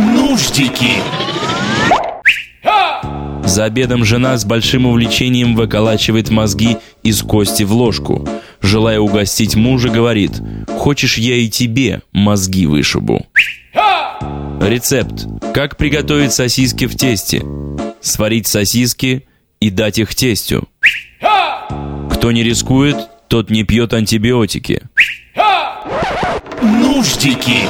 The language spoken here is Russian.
Нуждики. За обедом жена с большим увлечением выколачивает мозги из кости в ложку. Желая угостить мужа, говорит, «Хочешь, я и тебе мозги вышибу?» Рецепт. Как приготовить сосиски в тесте? Сварить сосиски и дать их тестю. Кто не рискует, тот не пьет антибиотики. Нуждики.